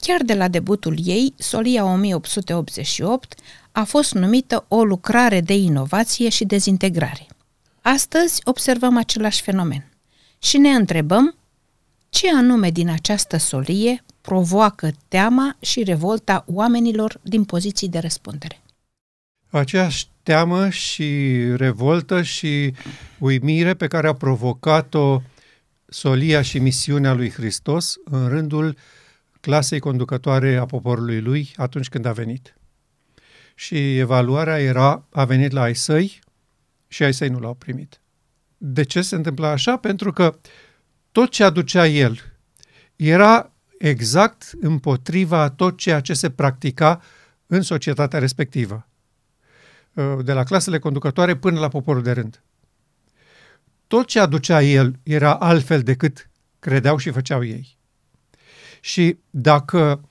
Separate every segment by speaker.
Speaker 1: Chiar de la debutul ei, Solia 1888 a fost numită o lucrare de inovație și dezintegrare. Astăzi observăm același fenomen și ne întrebăm ce anume din această solie provoacă teama și revolta oamenilor din poziții de răspundere.
Speaker 2: Aceeași teamă și revoltă și uimire pe care a provocat-o solia și misiunea lui Hristos în rândul clasei conducătoare a poporului lui atunci când a venit. Și evaluarea era, a venit la ai săi și ai săi nu l-au primit. De ce se întâmplă așa? Pentru că tot ce aducea el era exact împotriva tot ceea ce se practica în societatea respectivă. De la clasele conducătoare până la poporul de rând. Tot ce aducea el era altfel decât credeau și făceau ei. Și dacă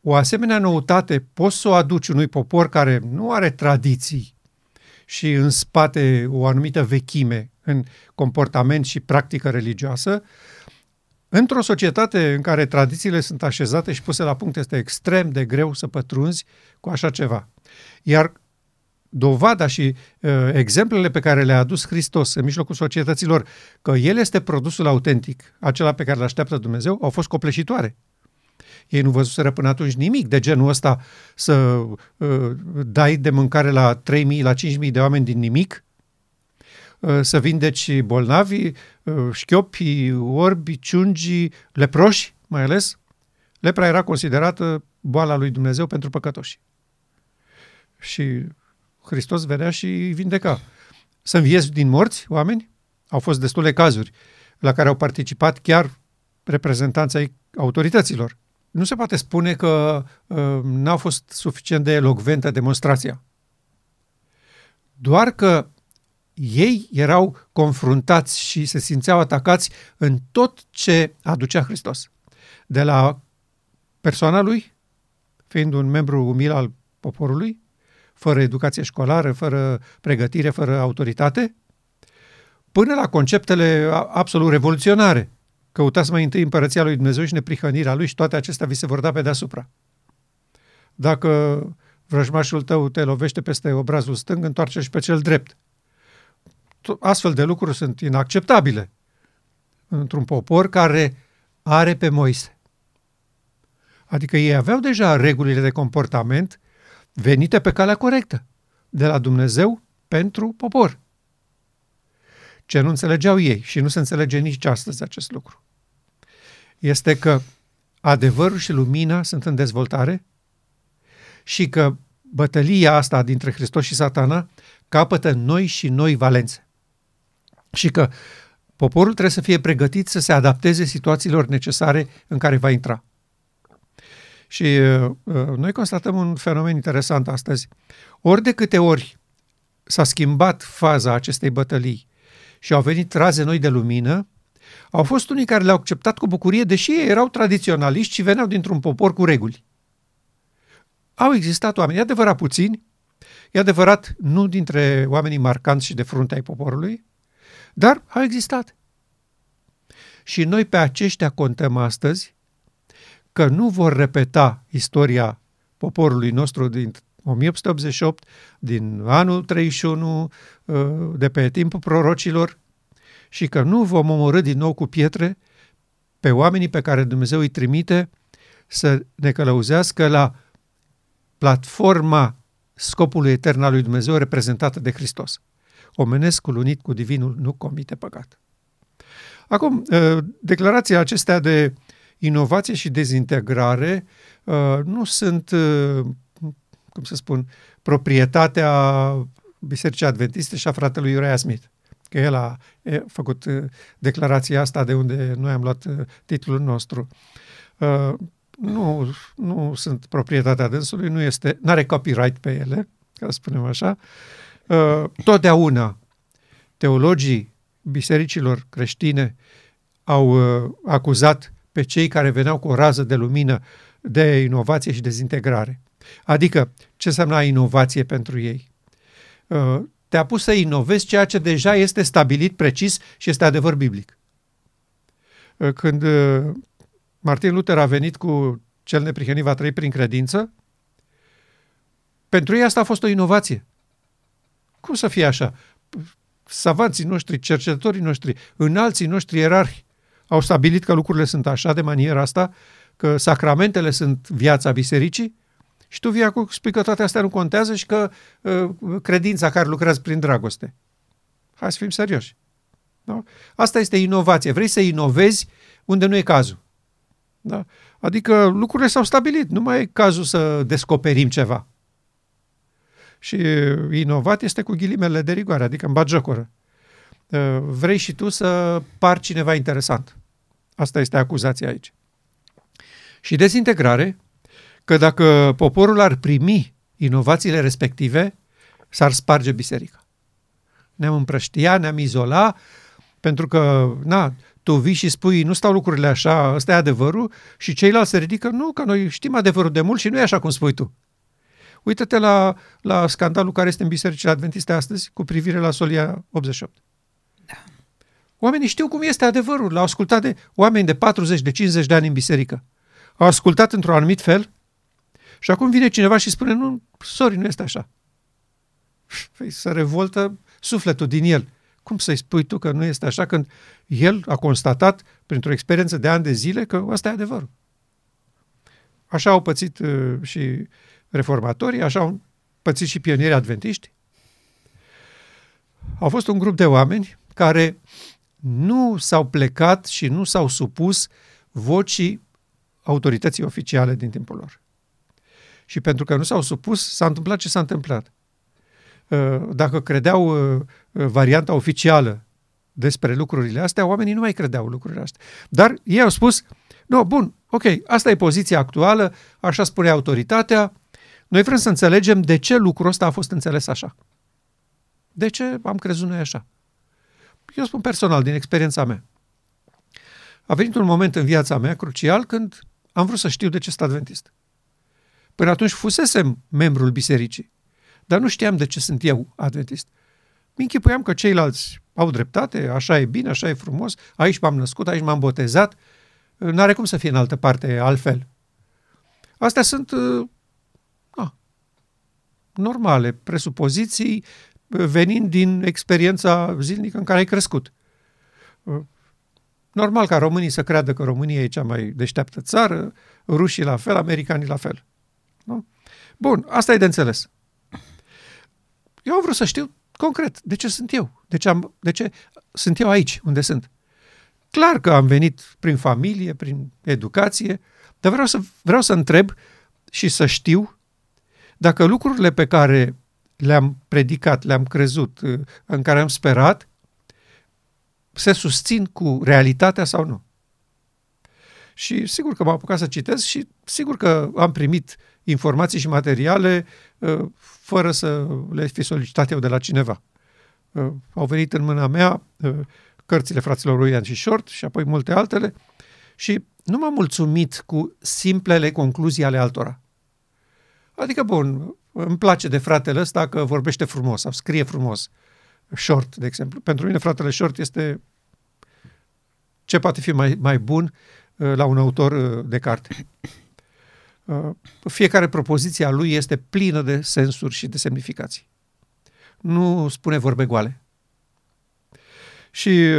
Speaker 2: o asemenea noutate poți să o aduci unui popor care nu are tradiții și în spate o anumită vechime în comportament și practică religioasă, într-o societate în care tradițiile sunt așezate și puse la punct, este extrem de greu să pătrunzi cu așa ceva. Iar dovada și uh, exemplele pe care le-a adus Hristos în mijlocul societăților că El este produsul autentic, acela pe care îl așteaptă Dumnezeu, au fost copleșitoare. Ei nu văzuseră până atunci nimic de genul ăsta să uh, dai de mâncare la 3.000, la 5.000 de oameni din nimic, uh, să vindeci bolnavi, uh, șchiopii, orbi, ciungi, leproși, mai ales. Lepra era considerată boala lui Dumnezeu pentru păcătoși. Și Hristos venea și îi vindeca. Să înviezi din morți oameni? Au fost destule cazuri la care au participat chiar reprezentanții ai autorităților. Nu se poate spune că uh, n-a fost suficient de elocventă demonstrația. Doar că ei erau confruntați și se simțeau atacați în tot ce aducea Hristos. De la persoana lui, fiind un membru umil al poporului, fără educație școlară, fără pregătire, fără autoritate, până la conceptele absolut revoluționare. Căutați mai întâi împărăția lui Dumnezeu și neprihănirea lui și toate acestea vi se vor da pe deasupra. Dacă vrăjmașul tău te lovește peste obrazul stâng, întoarce și pe cel drept. Astfel de lucruri sunt inacceptabile într-un popor care are pe Moise. Adică ei aveau deja regulile de comportament venite pe calea corectă, de la Dumnezeu pentru popor. Ce nu înțelegeau ei și nu se înțelege nici astăzi acest lucru, este că adevărul și lumina sunt în dezvoltare și că bătălia asta dintre Hristos și satana capătă noi și noi valențe. Și că poporul trebuie să fie pregătit să se adapteze situațiilor necesare în care va intra. Și uh, uh, noi constatăm un fenomen interesant astăzi. Ori de câte ori s-a schimbat faza acestei bătălii și au venit raze noi de lumină, au fost unii care le-au acceptat cu bucurie, deși ei erau tradiționaliști și veneau dintr-un popor cu reguli. Au existat oameni, e adevărat puțini, e adevărat nu dintre oamenii marcanți și de frunte ai poporului, dar au existat. Și noi pe aceștia contăm astăzi că nu vor repeta istoria poporului nostru din 1888, din anul 31, uh, de pe timpul prorocilor, și că nu vom omorâ din nou cu pietre pe oamenii pe care Dumnezeu îi trimite să ne călăuzească la platforma scopului etern al lui Dumnezeu reprezentată de Hristos. Omenescul unit cu divinul nu comite păcat. Acum, ă, declarația acestea de inovație și dezintegrare ă, nu sunt, ă, cum să spun, proprietatea Bisericii Adventiste și a fratelui Uriah Smith că el a făcut declarația asta de unde noi am luat titlul nostru. Nu, nu sunt proprietatea dânsului, nu este, nu are copyright pe ele, ca să spunem așa. Totdeauna teologii bisericilor creștine au acuzat pe cei care veneau cu o rază de lumină de inovație și dezintegrare. Adică, ce înseamnă inovație pentru ei? te-a pus să inovezi ceea ce deja este stabilit precis și este adevăr biblic. Uh, când uh, Martin Luther a venit cu cel neprihănit va trăi prin credință, pentru ei asta a fost o inovație. Cum să fie așa? Savanții noștri, cercetătorii noștri, înalții noștri ierarhi au stabilit că lucrurile sunt așa de maniera asta, că sacramentele sunt viața bisericii și tu vii acum spui că toate astea nu contează și că uh, credința care lucrează prin dragoste. Hai să fim serioși. Da? Asta este inovație. Vrei să inovezi unde nu e cazul. Da? Adică lucrurile s-au stabilit, nu mai e cazul să descoperim ceva. Și inovat este cu ghilimele de rigoare, adică în batjocură. Uh, vrei și tu să par cineva interesant. Asta este acuzația aici. Și dezintegrare, că dacă poporul ar primi inovațiile respective, s-ar sparge biserica. Ne-am împrăștia, ne-am izola, pentru că, na, tu vii și spui, nu stau lucrurile așa, ăsta e adevărul, și ceilalți se ridică, nu, că noi știm adevărul de mult și nu e așa cum spui tu. Uită-te la, la scandalul care este în bisericile adventiste astăzi cu privire la Solia 88. Da. Oamenii știu cum este adevărul. L-au ascultat de oameni de 40, de 50 de ani în biserică. Au ascultat într-un anumit fel și acum vine cineva și spune, nu, sorry, nu este așa. Păi să revoltă sufletul din el. Cum să-i spui tu că nu este așa când el a constatat printr-o experiență de ani de zile că ăsta e adevărul? Așa au pățit uh, și reformatorii, așa au pățit și pionierii adventiști. Au fost un grup de oameni care nu s-au plecat și nu s-au supus vocii autorității oficiale din timpul lor. Și pentru că nu s-au supus, s-a întâmplat ce s-a întâmplat. Uh, dacă credeau uh, varianta oficială despre lucrurile astea, oamenii nu mai credeau lucrurile astea. Dar ei au spus, nu, bun, ok, asta e poziția actuală, așa spune autoritatea, noi vrem să înțelegem de ce lucrul ăsta a fost înțeles așa. De ce am crezut noi așa? Eu spun personal, din experiența mea. A venit un moment în viața mea crucial când am vrut să știu de ce sunt adventist. Până atunci fusesem membrul bisericii, dar nu știam de ce sunt eu adventist. Mi închipuiam că ceilalți au dreptate, așa e bine, așa e frumos, aici m-am născut, aici m-am botezat, n-are cum să fie în altă parte altfel. Astea sunt uh, a, normale, presupoziții venind din experiența zilnică în care ai crescut. Uh, normal ca românii să creadă că România e cea mai deșteaptă țară, rușii la fel, americanii la fel. Nu? Bun, asta e de înțeles. Eu am vrut să știu concret de ce sunt eu, de ce, am, de ce sunt eu aici, unde sunt. Clar că am venit prin familie, prin educație, dar vreau să, vreau să întreb și să știu dacă lucrurile pe care le-am predicat, le-am crezut, în care am sperat, se susțin cu realitatea sau nu. Și sigur că m-am apucat să citesc și sigur că am primit informații și materiale uh, fără să le fi solicitat eu de la cineva. Uh, au venit în mâna mea uh, cărțile fraților Ruian și Short și apoi multe altele și nu m-am mulțumit cu simplele concluzii ale altora. Adică, bun, îmi place de fratele ăsta că vorbește frumos sau scrie frumos. Short, de exemplu. Pentru mine fratele Short este ce poate fi mai, mai bun uh, la un autor uh, de carte. Uh, fiecare propoziție a lui este plină de sensuri și de semnificații. Nu spune vorbe goale. Și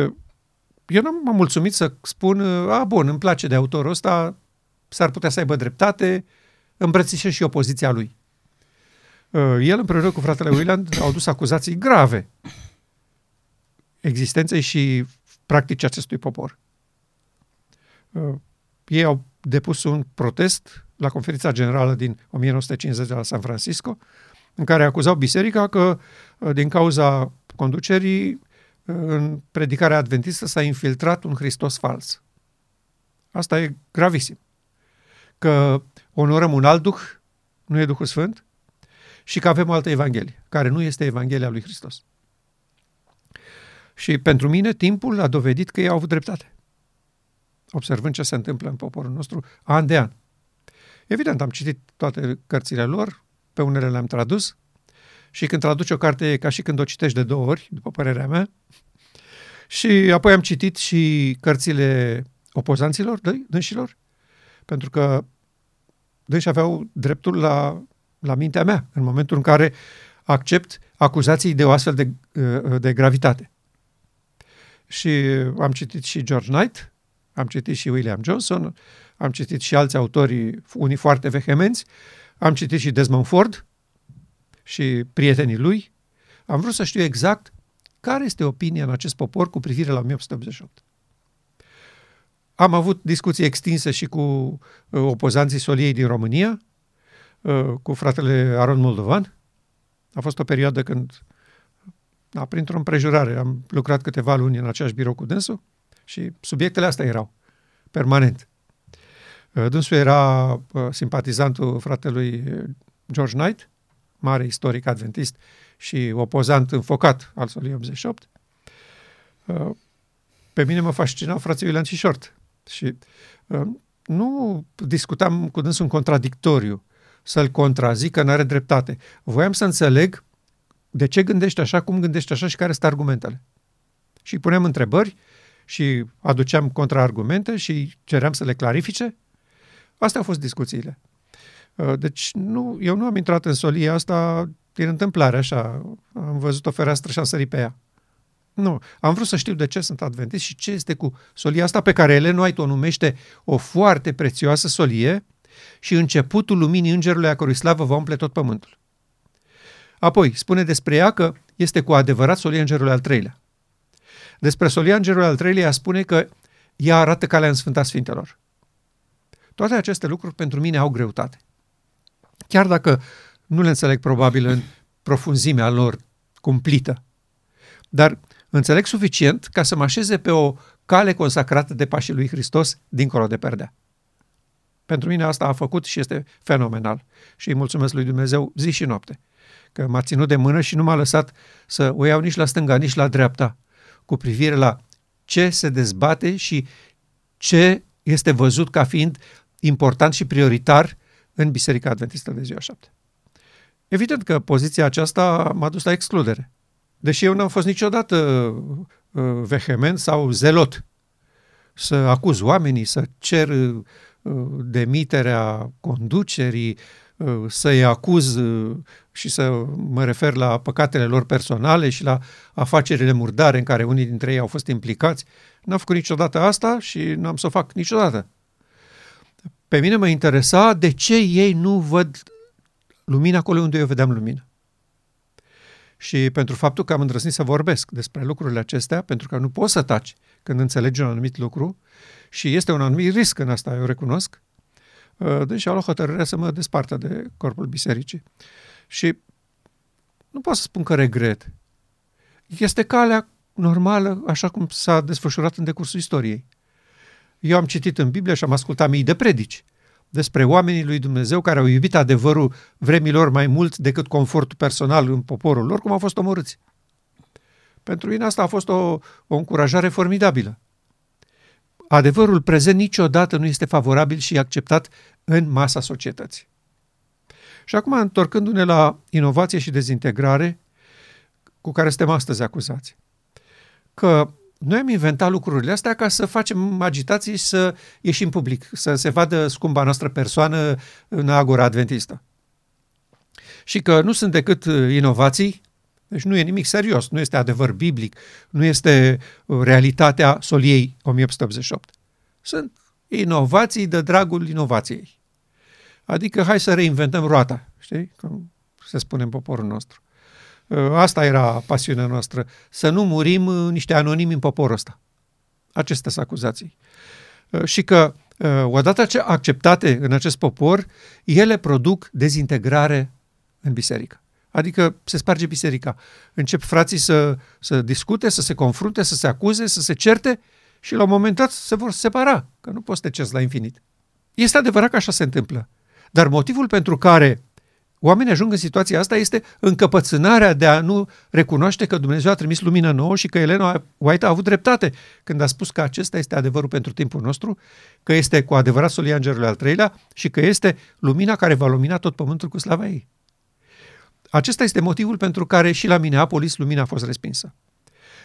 Speaker 2: eu nu m-am mulțumit să spun, a, bun, îmi place de autorul ăsta, s-ar putea să aibă dreptate, îmbrățișez și opoziția lui. El împreună cu fratele William au dus acuzații grave existenței și practicii acestui popor. Uh, ei au depus un protest la conferința generală din 1950 de la San Francisco, în care acuzau biserica că uh, din cauza conducerii uh, în predicarea adventistă s-a infiltrat un Hristos fals. Asta e gravisim. Că onorăm un alt Duh, nu e Duhul Sfânt, și că avem o altă Evanghelie, care nu este Evanghelia lui Hristos. Și pentru mine timpul a dovedit că ei au avut dreptate observând ce se întâmplă în poporul nostru an de an. Evident, am citit toate cărțile lor, pe unele le-am tradus și când traduci o carte e ca și când o citești de două ori, după părerea mea. Și apoi am citit și cărțile opozanților, dânșilor, pentru că deci aveau dreptul la, la mintea mea în momentul în care accept acuzații de o astfel de, de gravitate. Și am citit și George Knight, am citit și William Johnson, am citit și alți autori, unii foarte vehemenți, am citit și Desmond Ford și prietenii lui. Am vrut să știu exact care este opinia în acest popor cu privire la 1888. Am avut discuții extinse și cu uh, opozanții Soliei din România, uh, cu fratele Aron Moldovan. A fost o perioadă când, da, printr-o împrejurare, am lucrat câteva luni în același birou cu dânsul și subiectele astea erau permanent. Uh, dânsul era simpatizantul fratelui George Knight, mare istoric adventist și opozant înfocat al Soliei 88. Pe mine mă fascinau frații Iulian și Short, și uh, nu discutam cu dânsul în contradictoriu, să-l contrazic că nu are dreptate. Voiam să înțeleg de ce gândește așa, cum gândește așa și care sunt argumentele. Și puneam întrebări și aduceam contraargumente și ceream să le clarifice. Astea au fost discuțiile. Uh, deci nu, eu nu am intrat în solia asta din întâmplare, așa. Am văzut o fereastră și am sărit pe ea. Nu. Am vrut să știu de ce sunt adventist și ce este cu solia asta pe care Ellen White o numește o foarte prețioasă solie și începutul luminii îngerului a cărui slavă va umple tot pământul. Apoi, spune despre ea că este cu adevărat solia îngerului al treilea. Despre solia îngerului al treilea spune că ea arată calea în Sfânta Sfintelor. Toate aceste lucruri pentru mine au greutate. Chiar dacă nu le înțeleg probabil în profunzimea lor cumplită. Dar înțeleg suficient ca să mă așeze pe o cale consacrată de pașii lui Hristos dincolo de perdea. Pentru mine asta a făcut și este fenomenal. Și îi mulțumesc lui Dumnezeu zi și noapte, că m-a ținut de mână și nu m-a lăsat să o iau nici la stânga, nici la dreapta, cu privire la ce se dezbate și ce este văzut ca fiind important și prioritar în Biserica Adventistă de ziua 7. Evident că poziția aceasta m-a dus la excludere. Deși eu n-am fost niciodată uh, vehement sau zelot să acuz oamenii, să cer uh, demiterea conducerii, uh, să-i acuz uh, și să mă refer la păcatele lor personale și la afacerile murdare în care unii dintre ei au fost implicați. N-am făcut niciodată asta și n-am să o fac niciodată. Pe mine mă interesa de ce ei nu văd lumina acolo unde eu vedeam lumină și pentru faptul că am îndrăznit să vorbesc despre lucrurile acestea, pentru că nu poți să taci când înțelegi un anumit lucru și este un anumit risc în asta, eu recunosc. Uh, deci au luat hotărârea să mă despartă de corpul bisericii. Și nu pot să spun că regret. Este calea normală, așa cum s-a desfășurat în decursul istoriei. Eu am citit în Biblie și am ascultat mii de predici despre oamenii lui Dumnezeu care au iubit adevărul vremilor mai mult decât confortul personal în poporul lor, cum au fost omorâți. Pentru mine asta a fost o, o încurajare formidabilă. Adevărul prezent niciodată nu este favorabil și acceptat în masa societății. Și acum, întorcându-ne la inovație și dezintegrare, cu care suntem astăzi acuzați, că noi am inventat lucrurile astea ca să facem agitații și să ieșim public, să se vadă scumba noastră persoană în agora adventistă. Și că nu sunt decât uh, inovații, deci nu e nimic serios, nu este adevăr biblic, nu este uh, realitatea soliei 1888. Sunt inovații de dragul inovației. Adică hai să reinventăm roata, știi? Cum se spune în poporul nostru. Uh, asta era pasiunea noastră, să nu murim uh, niște anonimi în poporul ăsta. Acestea sunt acuzații. Uh, și că, odată ce acceptate în acest popor, ele produc dezintegrare în biserică. Adică se sparge biserica. Încep frații să, să discute, să se confrunte, să se acuze, să se certe și la un moment dat se vor separa, că nu poți să te la infinit. Este adevărat că așa se întâmplă. Dar motivul pentru care oamenii ajung în situația asta este încăpățânarea de a nu recunoaște că Dumnezeu a trimis lumină nouă și că Elena White a avut dreptate când a spus că acesta este adevărul pentru timpul nostru, că este cu adevărat solia îngerului al treilea și că este lumina care va lumina tot pământul cu slava ei. Acesta este motivul pentru care și la Minneapolis lumina a fost respinsă.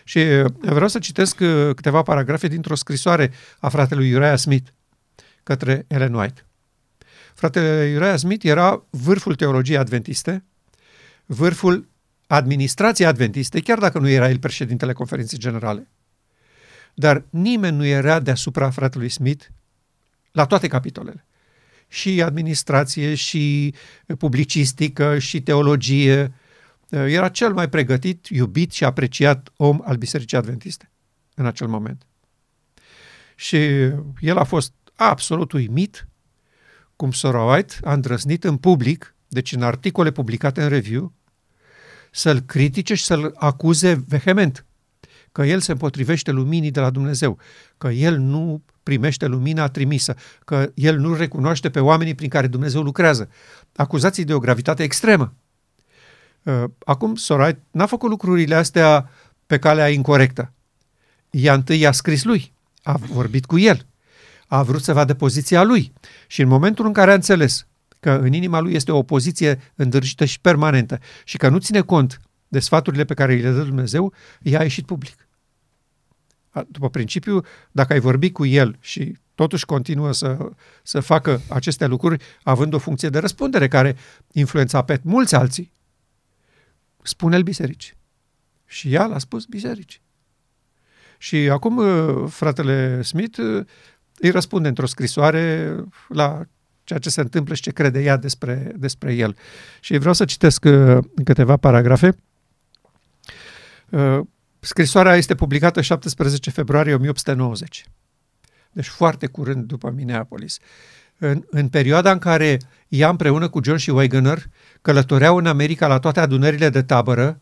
Speaker 2: Și uh, vreau să citesc uh, câteva paragrafe dintr-o scrisoare a fratelui Uriah Smith către Ellen White. Fratele Uriah Smith era vârful teologiei adventiste, vârful administrației adventiste, chiar dacă nu era el președintele conferinței generale. Dar nimeni nu era deasupra fratelui Smith la toate capitolele. Și administrație, și publicistică, și teologie. Era cel mai pregătit, iubit și apreciat om al Bisericii Adventiste în acel moment. Și el a fost absolut uimit cum Sora White a îndrăznit în public, deci în articole publicate în review, să-l critique și să-l acuze vehement că el se împotrivește luminii de la Dumnezeu, că el nu primește lumina trimisă, că el nu recunoaște pe oamenii prin care Dumnezeu lucrează. Acuzații de o gravitate extremă. Uh, acum, Sorai n-a făcut lucrurile astea pe calea incorrectă. Ea întâi a scris lui, a vorbit cu el, a vrut să vadă poziția lui și în momentul în care a înțeles că în inima lui este o opoziție îndrăgită și permanentă și că nu ține cont de sfaturile pe care le dă Dumnezeu, ea a ieșit public. După principiu, dacă ai vorbi cu el și totuși continuă să, să facă aceste lucruri, având o funcție de răspundere care influența pe mulți alții, spune-l biserici. Și ea l-a spus biserici. Și acum uh, fratele Smith uh, îi răspunde într-o scrisoare la ceea ce se întâmplă și ce crede ea despre, despre el. Și vreau să citesc uh, câteva paragrafe. Scrisoarea este publicată 17 februarie 1890. Deci foarte curând după Minneapolis. În, în perioada în care ea împreună cu John și Wagoner călătoreau în America la toate adunările de tabără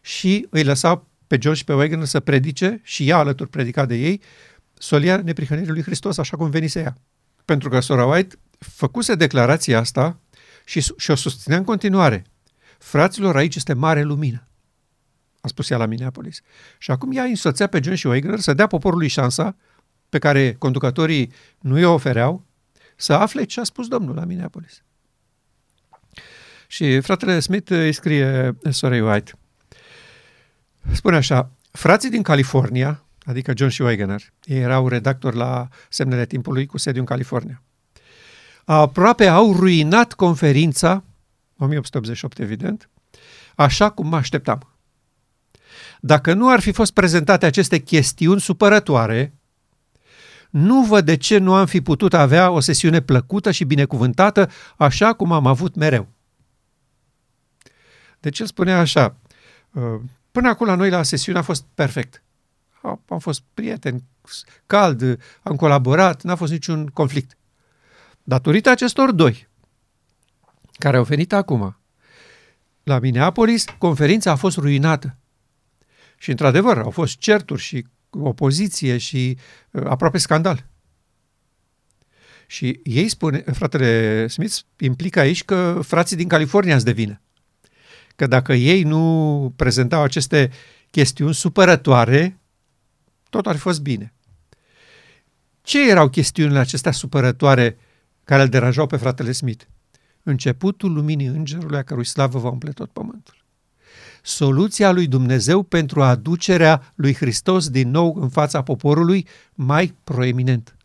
Speaker 2: și îi lăsau pe John și pe Wagoner să predice și ea alături predica de ei solia neprihănirii lui Hristos, așa cum venise ea. Pentru că Sora White făcuse declarația asta și, și o susținea în continuare. Fraților, aici este mare lumină a spus ea la Minneapolis. Și acum ea însoțea pe John și Wagner să dea poporului șansa pe care conducătorii nu i-o ofereau să afle ce a spus Domnul la Minneapolis. Și fratele Smith îi scrie sorei White. Spune așa, frații din California, adică John și Wagner, ei erau redactori la semnele timpului cu sediu în California, aproape au ruinat conferința, 1888 evident, așa cum mă așteptam. Dacă nu ar fi fost prezentate aceste chestiuni supărătoare, nu văd de ce nu am fi putut avea o sesiune plăcută și binecuvântată, așa cum am avut mereu. Deci el spunea așa, uh, până acum la noi la sesiune a fost perfect. Am fost prieteni, cald, am colaborat, n-a fost niciun conflict. Datorită acestor doi, care au venit acum, la Minneapolis, conferința a fost ruinată. Și într-adevăr, au fost certuri și opoziție și uh, aproape scandal. Și ei spune, fratele Smith implică aici că frații din California îți devină. Că dacă ei nu prezentau aceste chestiuni supărătoare, tot ar fi fost bine. Ce erau chestiunile acestea supărătoare care îl deranjau pe fratele Smith? Începutul luminii îngerului a cărui slavă va umple tot pământul soluția lui Dumnezeu pentru aducerea lui Hristos din nou în fața poporului mai proeminent.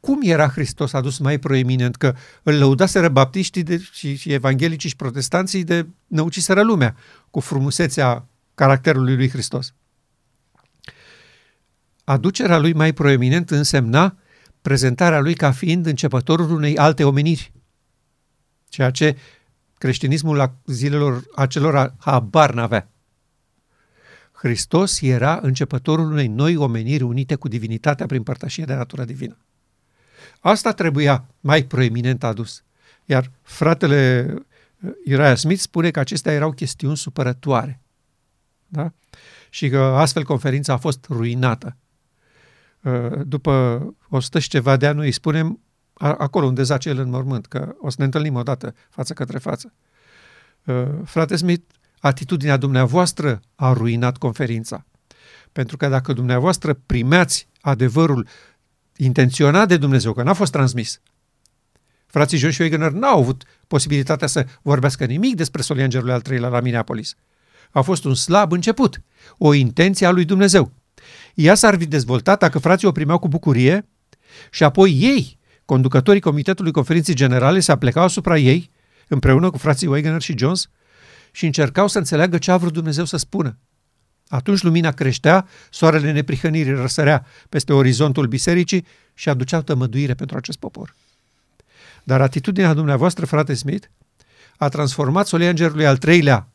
Speaker 2: Cum era Hristos adus mai proeminent? Că îl lăudaseră baptiștii de, și, și evanghelicii și protestanții de năuciseră lumea cu frumusețea caracterului lui Hristos. Aducerea lui mai proeminent însemna prezentarea lui ca fiind începătorul unei alte omeniri, ceea ce creștinismul la zilelor acelora habar n-avea. Hristos era începătorul unei noi omeniri unite cu divinitatea prin părtășie de natură divină. Asta trebuia mai proeminent adus. Iar fratele Uriah Smith spune că acestea erau chestiuni supărătoare. Da? Și că astfel conferința a fost ruinată. După 100 și ceva de ani, îi spunem, acolo unde zace el în mormânt, că o să ne întâlnim odată față către față. Uh, frate Smith, atitudinea dumneavoastră a ruinat conferința. Pentru că dacă dumneavoastră primeați adevărul intenționat de Dumnezeu, că n-a fost transmis, frații John și Wegener n-au avut posibilitatea să vorbească nimic despre solia îngerului al treilea la Minneapolis. A fost un slab început, o intenție a lui Dumnezeu. Ea s-ar fi dezvoltat dacă frații o primeau cu bucurie și apoi ei conducătorii Comitetului Conferinței Generale se aplecau asupra ei, împreună cu frații Wegener și Jones, și încercau să înțeleagă ce a vrut Dumnezeu să spună. Atunci lumina creștea, soarele neprihănirii răsărea peste orizontul bisericii și aduceau tămăduire pentru acest popor. Dar atitudinea dumneavoastră, frate Smith, a transformat solia îngerului al treilea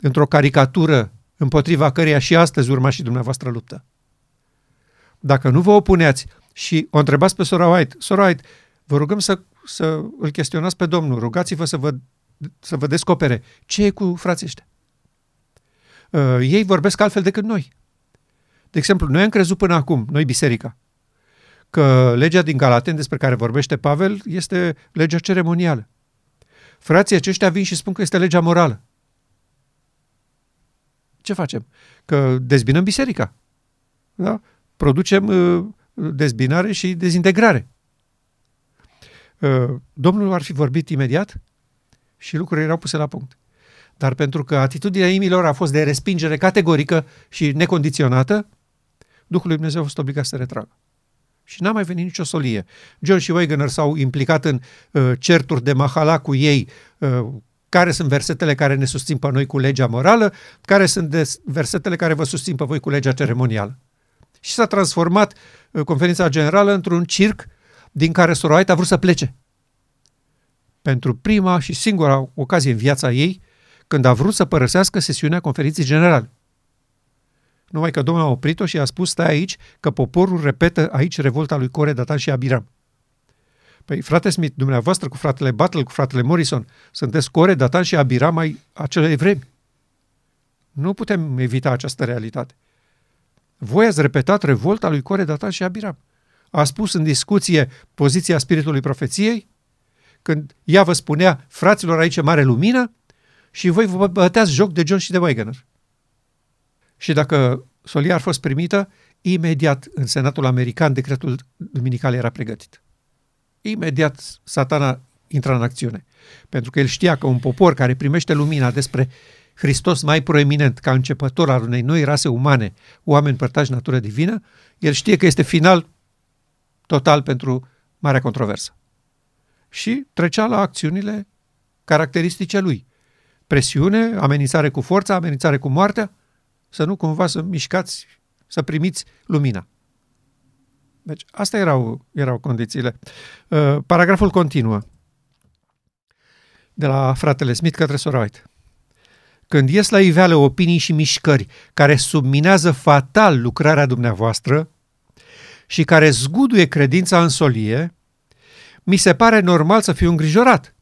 Speaker 2: într-o caricatură împotriva căreia și astăzi urma și dumneavoastră luptă. Dacă nu vă opuneați și o întrebați pe sora White, sora White, vă rugăm să, să îl chestionați pe Domnul, rugați-vă să vă, să vă descopere ce e cu frații ăștia. Uh, ei vorbesc altfel decât noi. De exemplu, noi am crezut până acum, noi biserica, că legea din Galaten despre care vorbește Pavel este legea ceremonială. Frații aceștia vin și spun că este legea morală. Ce facem? Că dezbinăm biserica. Da? Producem uh, dezbinare și dezintegrare. Uh, Domnul ar fi vorbit imediat și lucrurile erau puse la punct. Dar pentru că atitudinea inimilor a fost de respingere categorică și necondiționată, Duhul lui Dumnezeu a fost obligat să se retragă. Și n-a mai venit nicio solie. John și Wegener s-au implicat în uh, certuri de mahala cu ei, uh, care sunt versetele care ne susțin pe noi cu legea morală, care sunt de versetele care vă susțin pe voi cu legea ceremonială. Și s-a transformat uh, conferința generală într-un circ din care Soroait a vrut să plece. Pentru prima și singura ocazie în viața ei, când a vrut să părăsească sesiunea conferinței generale. Numai că Domnul a oprit-o și a spus, stai aici, că poporul repetă aici revolta lui Core, Datan și Abiram. Păi, frate Smith, dumneavoastră cu fratele Battle, cu fratele Morrison, sunteți Core, Datan și Abiram ai acelei vremi. Nu putem evita această realitate. Voi ați repetat revolta lui Core, Datan și Abiram. A spus în discuție poziția spiritului profeției, când ea vă spunea, fraților, aici e mare lumină, și voi vă băteați joc de John și de Wegener. Și dacă solia ar fost primită, imediat în Senatul American decretul duminical era pregătit. Imediat satana intra în acțiune. Pentru că el știa că un popor care primește lumina despre Hristos mai proeminent ca începător al unei noi rase umane, oameni părtași natură divină, el știe că este final total pentru marea controversă. Și trecea la acțiunile caracteristice lui. Presiune, amenințare cu forța, amenințare cu moartea, să nu cumva să mișcați, să primiți lumina. Deci, astea erau, erau condițiile. Uh, paragraful continuă. De la fratele Smith către sora White. Când ies la iveală opinii și mișcări care subminează fatal lucrarea dumneavoastră și care zguduie credința în solie, mi se pare normal să fiu îngrijorat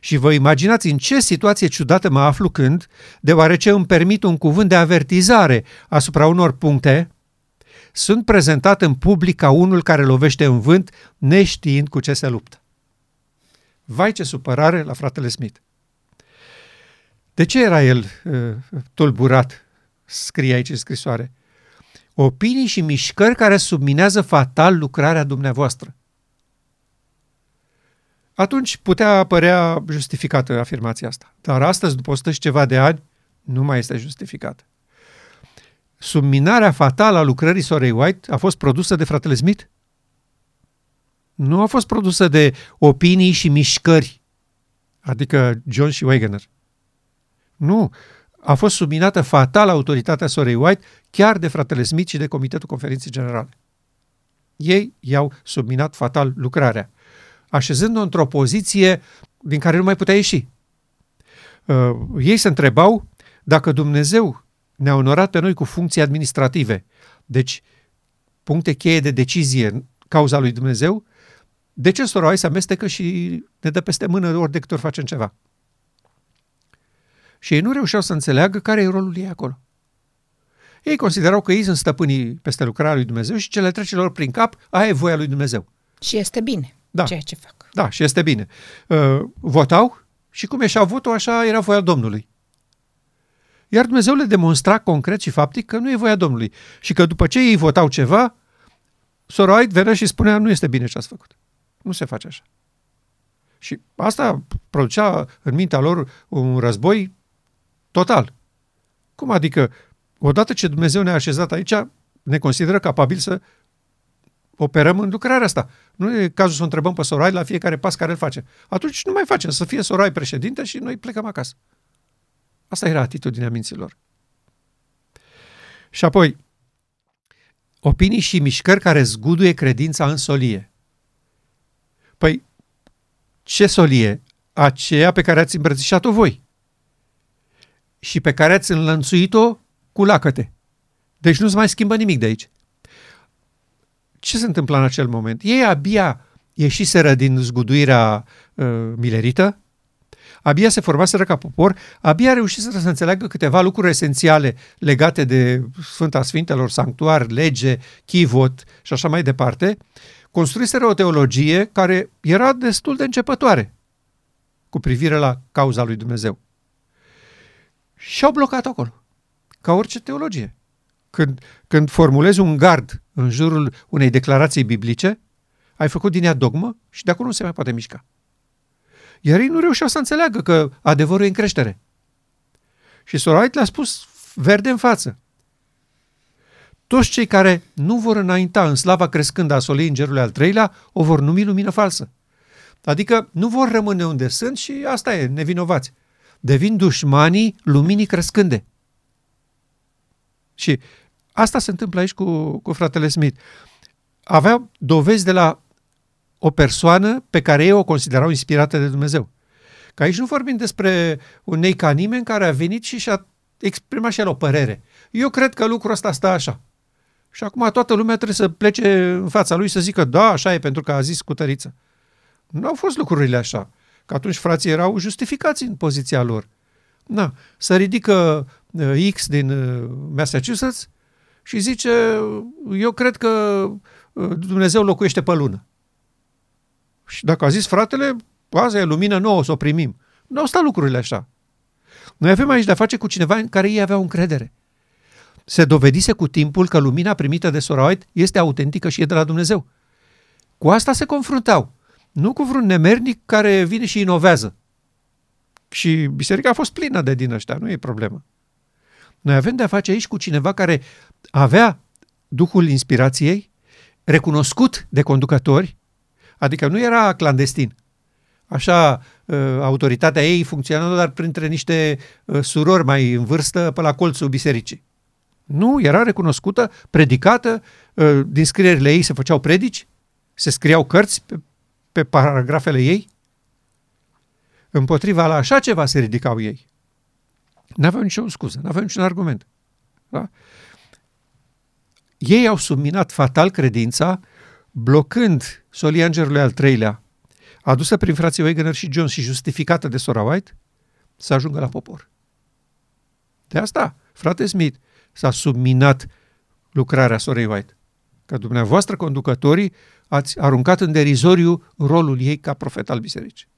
Speaker 2: și vă imaginați în ce situație ciudată mă aflu când, deoarece îmi permit un cuvânt de avertizare asupra unor puncte, sunt prezentat în public ca unul care lovește în vânt, neștiind cu ce se luptă. Vai ce supărare la fratele Smith. De ce era el uh, tulburat? Scrie aici în scrisoare. Opinii și mișcări care subminează fatal lucrarea dumneavoastră atunci putea apărea justificată afirmația asta. Dar astăzi, după 100 și ceva de ani, nu mai este justificată. Subminarea fatală a lucrării sorei White a fost produsă de fratele Smith? Nu a fost produsă de opinii și mișcări, adică John și Wegener. Nu, a fost subminată fatal autoritatea sorei White chiar de fratele Smith și de Comitetul Conferinței Generale. Ei i-au subminat fatal lucrarea așezând-o într-o poziție din care nu mai putea ieși. Uh, ei se întrebau dacă Dumnezeu ne-a onorat pe noi cu funcții administrative, deci puncte cheie de decizie în cauza lui Dumnezeu, de ce soroai se amestecă și ne dă peste mână ori de câte ori facem ceva? Și ei nu reușeau să înțeleagă care e rolul ei acolo. Ei considerau că ei sunt stăpânii peste lucrarea lui Dumnezeu și ce le trece lor prin cap, aia e voia lui Dumnezeu.
Speaker 1: Și este bine da. ceea ce fac.
Speaker 2: Da, și este bine. Uh, votau și cum ieșea votul, așa era voia Domnului. Iar Dumnezeu le demonstra concret și faptic că nu e voia Domnului și că după ce ei votau ceva, Soroait venea și spunea, nu este bine ce ați făcut. Nu se face așa. Și asta producea în mintea lor un război total. Cum adică, odată ce Dumnezeu ne-a așezat aici, ne consideră capabil să operăm în lucrarea asta. Nu e cazul să o întrebăm pe Sorai la fiecare pas care îl face. Atunci nu mai facem, să fie Sorai președinte și noi plecăm acasă. Asta era atitudinea minților. Și apoi, opinii și mișcări care zguduie credința în solie. Păi, ce solie? Aceea pe care ați îmbrățișat-o voi și pe care ați înlănțuit-o cu lacăte. Deci nu se mai schimbă nimic de aici. Ce se întâmplă în acel moment? Ei abia ieșiseră din zguduirea uh, milerită, abia se formaseră ca popor, abia reușiseră să înțeleagă câteva lucruri esențiale legate de Sfânta Sfintelor, sanctuar, lege, chivot și așa mai departe, construiseră o teologie care era destul de începătoare cu privire la cauza lui Dumnezeu. Și au blocat acolo, ca orice teologie. Când, când formulezi un gard în jurul unei declarații biblice, ai făcut din ea dogmă și de acolo nu se mai poate mișca. Iar ei nu reușeau să înțeleagă că adevărul e în creștere. Și Sorait le-a spus verde în față. Toți cei care nu vor înainta în slava crescând a solei îngerului al treilea, o vor numi lumină falsă. Adică nu vor rămâne unde sunt și asta e, nevinovați. Devin dușmanii luminii crescânde. Și asta se întâmplă aici cu, cu fratele Smith. Avea dovezi de la o persoană pe care ei o considerau inspirată de Dumnezeu. Că aici nu vorbim despre un nei ca nimeni care a venit și și-a exprimat și el o părere. Eu cred că lucrul ăsta stă așa. Și acum toată lumea trebuie să plece în fața lui să zică da, așa e pentru că a zis cu tăriță. Nu au fost lucrurile așa. Că atunci frații erau justificați în poziția lor. Na, să ridică uh, X din uh, Massachusetts și zice, eu cred că uh, Dumnezeu locuiește pe lună. Și dacă a zis fratele, azi e lumină nouă, o să o primim. Nu au stat lucrurile așa. Noi avem aici de-a face cu cineva în care ei aveau încredere. Se dovedise cu timpul că lumina primită de Sora White este autentică și e de la Dumnezeu. Cu asta se confruntau. Nu cu vreun nemernic care vine și inovează. Și biserica a fost plină de din ăștia, nu e problemă. Noi avem de-a face aici cu cineva care avea Duhul inspirației, recunoscut de conducători, adică nu era clandestin. Așa, ă, autoritatea ei funcționa doar printre niște ă, surori mai în vârstă pe la colțul bisericii. Nu, era recunoscută, predicată, ă, din scrierile ei se făceau predici, se scriau cărți pe, pe paragrafele ei. Împotriva la așa ceva se ridicau ei. N-aveau nicio scuză, n-aveau niciun argument. Da? Ei au subminat fatal credința, blocând solia îngerului al treilea, adusă prin frații Wegener și Jones și justificată de Sora White, să ajungă la popor. De asta, frate Smith, s-a subminat lucrarea Sorei White. Că dumneavoastră, conducătorii, ați aruncat în derizoriu rolul ei ca profet al bisericii.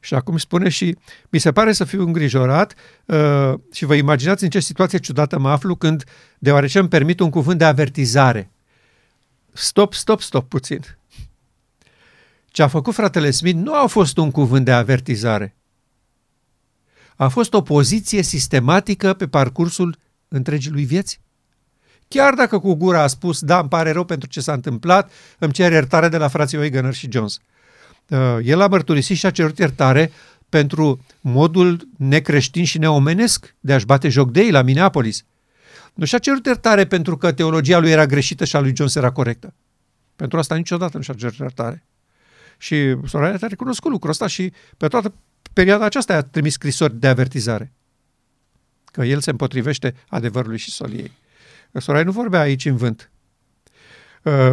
Speaker 2: Și acum spune și mi se pare să fiu îngrijorat uh, și vă imaginați în ce situație ciudată mă aflu când, deoarece îmi permit un cuvânt de avertizare. Stop, stop, stop puțin. Ce a făcut fratele Smith nu a fost un cuvânt de avertizare. A fost o poziție sistematică pe parcursul întregii lui vieți. Chiar dacă cu gura a spus, da, îmi pare rău pentru ce s-a întâmplat, îmi cer iertare de la frații Wegener și Jones. Uh, el a mărturisit și a cerut iertare pentru modul necreștin și neomenesc de a-și bate joc de ei la Minneapolis. Nu și-a cerut iertare pentru că teologia lui era greșită și a lui Jones era corectă. Pentru asta niciodată nu și-a cerut iertare. Și Soraya a recunoscut lucrul ăsta și pe toată perioada aceasta a trimis scrisori de avertizare. Că el se împotrivește adevărului și soliei. Soraya nu vorbea aici în vânt. Uh,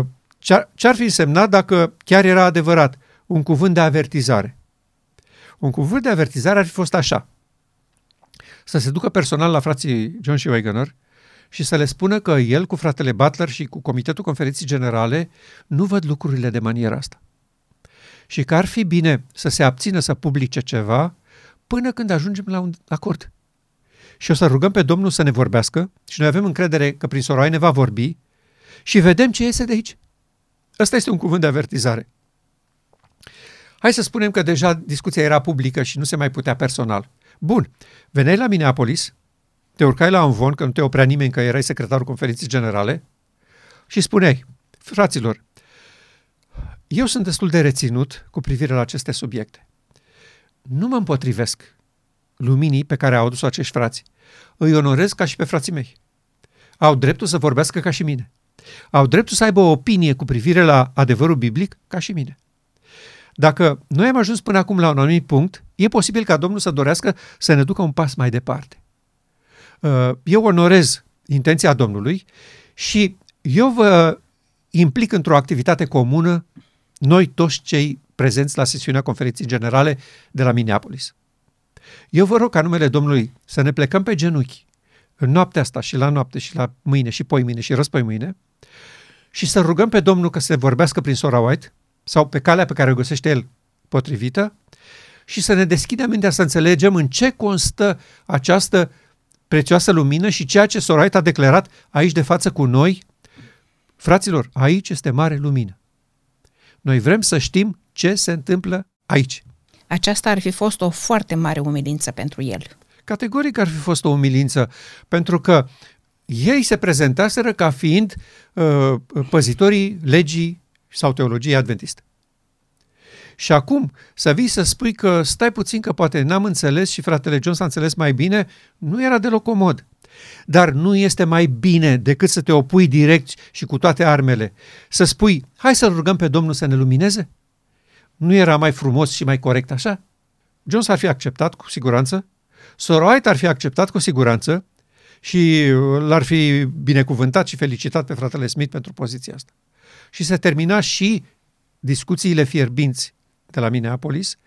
Speaker 2: ce-ar fi însemnat dacă chiar era adevărat? un cuvânt de avertizare. Un cuvânt de avertizare ar fi fost așa. Să se ducă personal la frații John și Wegener și să le spună că el cu fratele Butler și cu Comitetul Conferinței Generale nu văd lucrurile de maniera asta. Și că ar fi bine să se abțină să publice ceva până când ajungem la un acord. Și o să rugăm pe Domnul să ne vorbească și noi avem încredere că prin Soroai ne va vorbi și vedem ce iese de aici. Ăsta este un cuvânt de avertizare. Hai să spunem că deja discuția era publică și nu se mai putea personal. Bun, veneai la Minneapolis, te urcai la Anvon, că nu te oprea nimeni că erai secretarul conferinței generale, și spuneai, Fraților, eu sunt destul de reținut cu privire la aceste subiecte. Nu mă împotrivesc luminii pe care au adus acești frați. Îi onorez ca și pe frații mei. Au dreptul să vorbească ca și mine. Au dreptul să aibă o opinie cu privire la adevărul biblic ca și mine. Dacă noi am ajuns până acum la un anumit punct, e posibil ca Domnul să dorească să ne ducă un pas mai departe. Uh, eu onorez intenția Domnului și eu vă implic într-o activitate comună noi toți cei prezenți la sesiunea conferinței generale de la Minneapolis. Eu vă rog ca numele Domnului să ne plecăm pe genunchi în noaptea asta și la noapte și la mâine și poi mâine și răspoi mâine și să rugăm pe Domnul că să vorbească prin sora White sau pe calea pe care o găsește el potrivită și să ne deschidem mintea să înțelegem în ce constă această prețioasă lumină și ceea ce sora White a declarat aici de față cu noi. Fraților, aici este mare lumină. Noi vrem să știm ce se întâmplă aici.
Speaker 1: Aceasta ar fi fost o foarte mare umilință pentru el.
Speaker 2: Categoric ar fi fost o umilință, pentru că ei se prezentaseră ca fiind uh, păzitorii legii sau teologiei adventiste. Și acum să vii să spui că stai puțin că poate n-am înțeles și fratele John s-a înțeles mai bine, nu era deloc comod. Dar nu este mai bine decât să te opui direct și cu toate armele, să spui, hai să rugăm pe Domnul să ne lumineze? Nu era mai frumos și mai corect așa? Jones ar fi acceptat cu siguranță, Soroait ar fi acceptat cu siguranță și l-ar fi binecuvântat și felicitat pe fratele Smith pentru poziția asta. Și se termina și discuțiile fierbinți de la Minneapolis,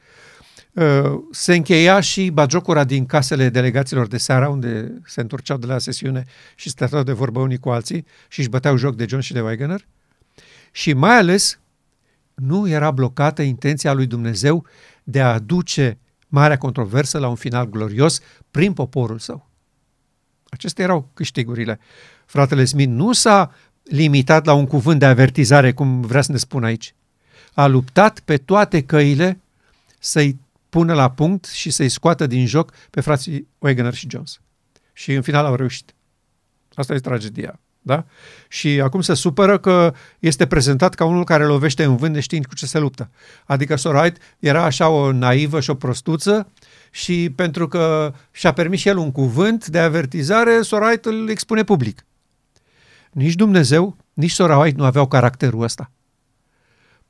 Speaker 2: uh, se încheia și bagiocura din casele delegaților de seara, unde se întorceau de la sesiune și stăteau de vorbă unii cu alții și își băteau joc de John și de Wagner. Și mai ales nu era blocată intenția lui Dumnezeu de a aduce marea controversă la un final glorios prin poporul său. Acestea erau câștigurile. Fratele Smith nu s-a limitat la un cuvânt de avertizare, cum vrea să ne spun aici. A luptat pe toate căile să-i pună la punct și să-i scoată din joc pe frații Wegener și Jones. Și în final au reușit. Asta e tragedia. Da? Și acum se supără că este prezentat ca unul care lovește în vânt neștiind cu ce se luptă. Adică Sorait era așa o naivă și o prostuță și pentru că și-a permis și el un cuvânt de avertizare, Sorait îl expune public. Nici Dumnezeu, nici Sorait nu aveau caracterul ăsta.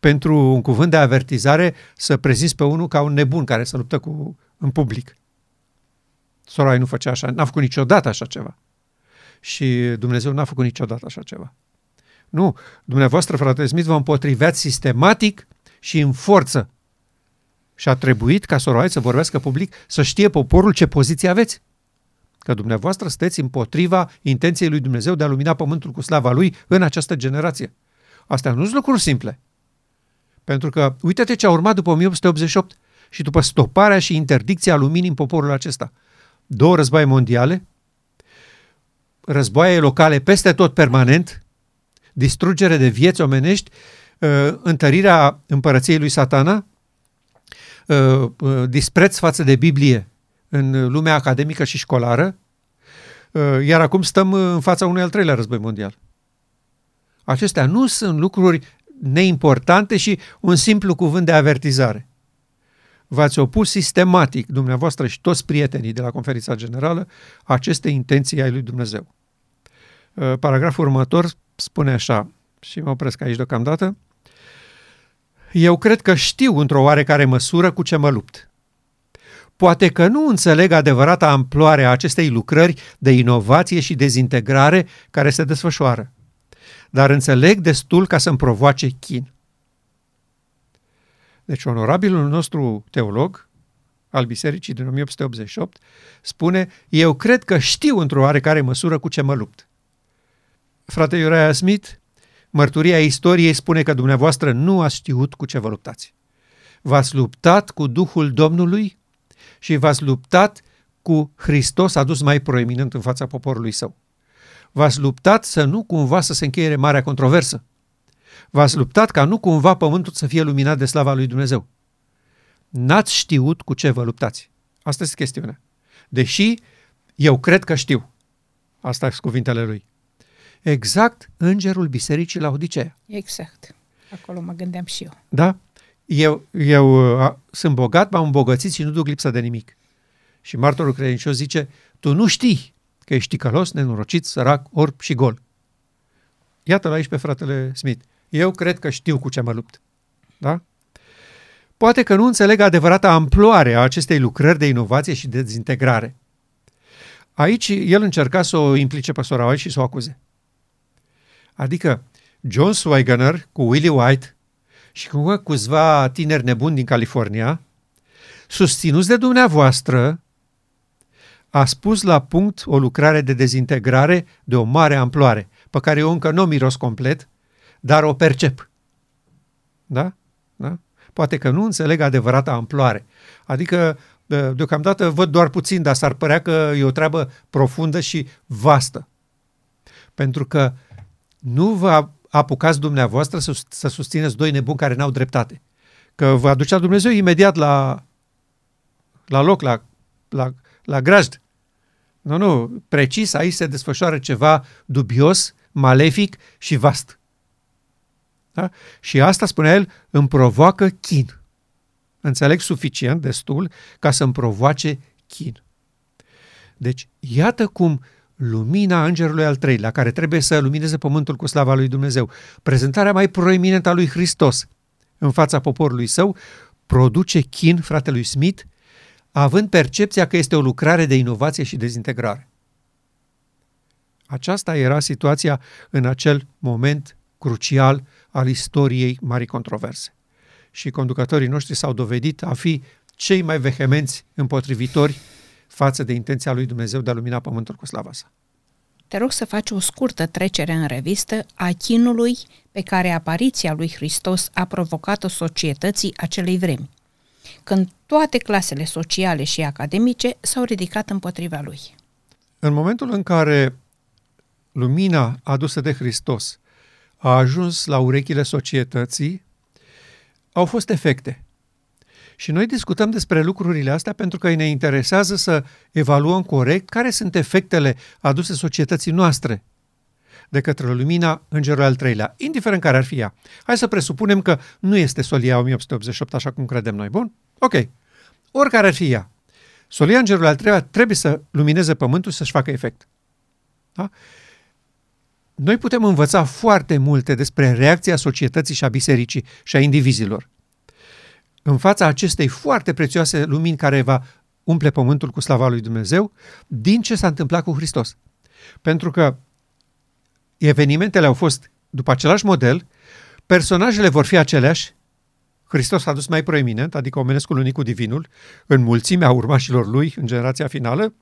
Speaker 2: Pentru un cuvânt de avertizare să prezinți pe unul ca un nebun care se luptă cu, în public. Sorai nu făcea așa, n-a făcut niciodată așa ceva. Și Dumnezeu n-a făcut niciodată așa ceva. Nu, dumneavoastră, frate Smith, vă împotriveați sistematic și în forță. Și a trebuit ca Soroai să vorbească public, să știe poporul ce poziție aveți. Că dumneavoastră sunteți împotriva intenției lui Dumnezeu de a lumina pământul cu slava lui în această generație. Astea nu sunt lucruri simple. Pentru că uite-te ce a urmat după 1888 și după stoparea și interdicția luminii în poporul acesta. Două războaie mondiale, războaie locale peste tot permanent, distrugere de vieți omenești, uh, întărirea împărăției lui satana, uh, uh, dispreț față de Biblie în lumea academică și școlară, iar acum stăm în fața unui al treilea război mondial. Acestea nu sunt lucruri neimportante și un simplu cuvânt de avertizare. V-ați opus sistematic, dumneavoastră și toți prietenii de la conferința generală, aceste intenții ai lui Dumnezeu. Uh, paragraful următor spune așa, și mă opresc aici deocamdată, eu cred că știu într-o oarecare măsură cu ce mă lupt. Poate că nu înțeleg adevărata amploare a acestei lucrări de inovație și dezintegrare care se desfășoară, dar înțeleg destul ca să-mi provoace chin. Deci onorabilul nostru teolog al bisericii din 1888 spune, eu cred că știu într-o oarecare măsură cu ce mă lupt. Frate Uriah Smith, mărturia istoriei spune că dumneavoastră nu ați știut cu ce vă luptați. V-ați luptat cu Duhul Domnului și v-ați luptat cu Hristos adus mai proeminent în fața poporului său. V-ați luptat să nu cumva să se încheie marea controversă. V-ați luptat ca nu cumva pământul să fie luminat de slava lui Dumnezeu. N-ați știut cu ce vă luptați. Asta este chestiunea. Deși eu cred că știu. Asta sunt cuvintele lui. Exact îngerul bisericii la Odiseea.
Speaker 1: Exact. Acolo mă gândeam și eu.
Speaker 2: Da? Eu, eu a, sunt bogat, m-am îmbogățit și nu duc lipsă de nimic. Și martorul credincios zice, tu nu știi că ești ticălos, nenorocit, sărac, orb și gol. Iată-l aici pe fratele Smith. Eu cred că știu cu ce mă lupt. Da? Poate că nu înțeleg adevărata amploare a acestei lucrări de inovație și de dezintegrare. Aici el încerca să o implice pe sora White și să o acuze. Adică John Swigener cu Willie White și cu câțiva tineri nebuni din California, susținuți de dumneavoastră, a spus la punct o lucrare de dezintegrare de o mare amploare, pe care eu încă nu o miros complet, dar o percep. Da? da? Poate că nu înțeleg adevărata amploare. Adică, deocamdată văd doar puțin, dar s-ar părea că e o treabă profundă și vastă. Pentru că nu vă apucați dumneavoastră să, să susțineți doi nebuni care n-au dreptate. Că vă aducea Dumnezeu imediat la, la loc, la, la, la grajd. Nu, nu, precis aici se desfășoară ceva dubios, malefic și vast. Da? Și asta, spunea el, îmi provoacă chin. Înțeleg suficient, destul, ca să îmi provoace chin. Deci, iată cum lumina îngerului al treilea, care trebuie să lumineze pământul cu slava lui Dumnezeu, prezentarea mai proeminentă a lui Hristos în fața poporului său, produce chin fratelui Smith, având percepția că este o lucrare de inovație și dezintegrare. Aceasta era situația în acel moment crucial al istoriei marii controverse. Și conducătorii noștri s-au dovedit a fi cei mai vehemenți împotrivitori față de intenția lui Dumnezeu de a lumina pământul cu slava sa.
Speaker 1: Te rog să faci o scurtă trecere în revistă a chinului pe care apariția lui Hristos a provocat-o societății acelei vremi, când toate clasele sociale și academice s-au ridicat împotriva lui.
Speaker 2: În momentul în care lumina adusă de Hristos a ajuns la urechile societății, au fost efecte. Și noi discutăm despre lucrurile astea pentru că ne interesează să evaluăm corect care sunt efectele aduse societății noastre de către lumina îngerului al treilea, indiferent care ar fi ea. Hai să presupunem că nu este solia 1888 așa cum credem noi. Bun? Ok. Oricare ar fi ea. Solia îngerului al treilea trebuie să lumineze pământul să-și facă efect. Da? Noi putem învăța foarte multe despre reacția societății și a bisericii și a indivizilor. În fața acestei foarte prețioase lumini care va umple pământul cu slava lui Dumnezeu, din ce s-a întâmplat cu Hristos. Pentru că evenimentele au fost după același model, personajele vor fi aceleași, Hristos a dus mai proeminent, adică omenescul unii cu divinul, în mulțimea urmașilor lui în generația finală,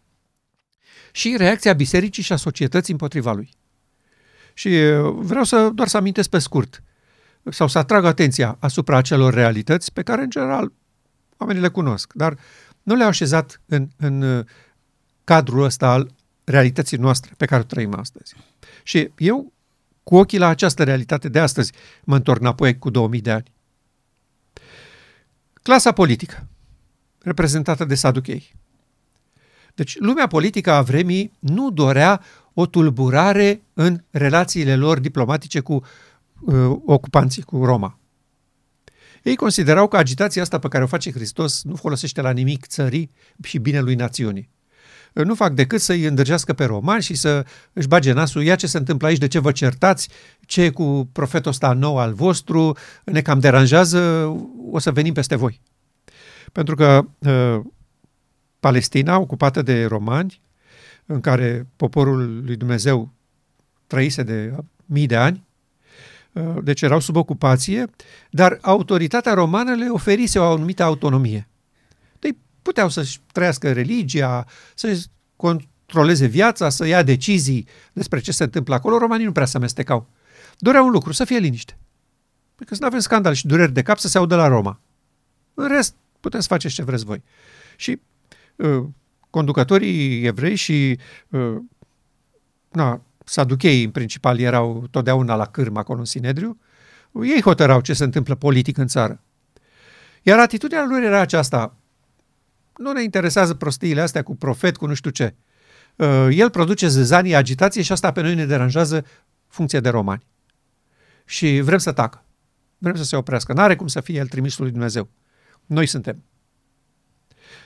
Speaker 2: și reacția bisericii și a societății împotriva lui. Și vreau să doar să amintesc pe scurt sau să atrag atenția asupra acelor realități pe care, în general, oamenii le cunosc, dar nu le-au așezat în, în cadrul ăsta al realității noastre pe care o trăim astăzi. Și eu, cu ochii la această realitate de astăzi, mă întorc înapoi cu 2000 de ani. Clasa politică, reprezentată de saduchei. Deci, lumea politică a vremii nu dorea o tulburare în relațiile lor diplomatice cu uh, ocupanții, cu Roma. Ei considerau că agitația asta pe care o face Hristos nu folosește la nimic țării și binelui națiunii. Uh, nu fac decât să-i îndrăgească pe romani și să își bage nasul, ia ce se întâmplă aici, de ce vă certați, ce e cu profetul ăsta nou al vostru, ne cam deranjează, o să venim peste voi. Pentru că uh, Palestina, ocupată de romani, în care poporul lui Dumnezeu trăise de mii de ani, uh, deci erau sub ocupație, dar autoritatea romană le oferise o anumită autonomie. Deci puteau să-și trăiască religia, să controleze viața, să ia decizii despre ce se întâmplă acolo. Romanii nu prea se amestecau. Doreau un lucru, să fie liniște. Pentru că să nu avem scandal și dureri de cap să se audă la Roma. În rest, puteți face ce vreți voi. Și uh, conducătorii evrei și uh, na, saducheii în principal erau totdeauna la cârm acolo în Sinedriu, ei hotărau ce se întâmplă politic în țară. Iar atitudinea lor era aceasta, nu ne interesează prostiile astea cu profet, cu nu știu ce. uh, el produce zăzanie, agitație și asta pe noi ne deranjează funcție de romani. Și vrem să tacă. Vrem să se oprească. N-are cum să fie el trimisul lui Dumnezeu. Noi suntem.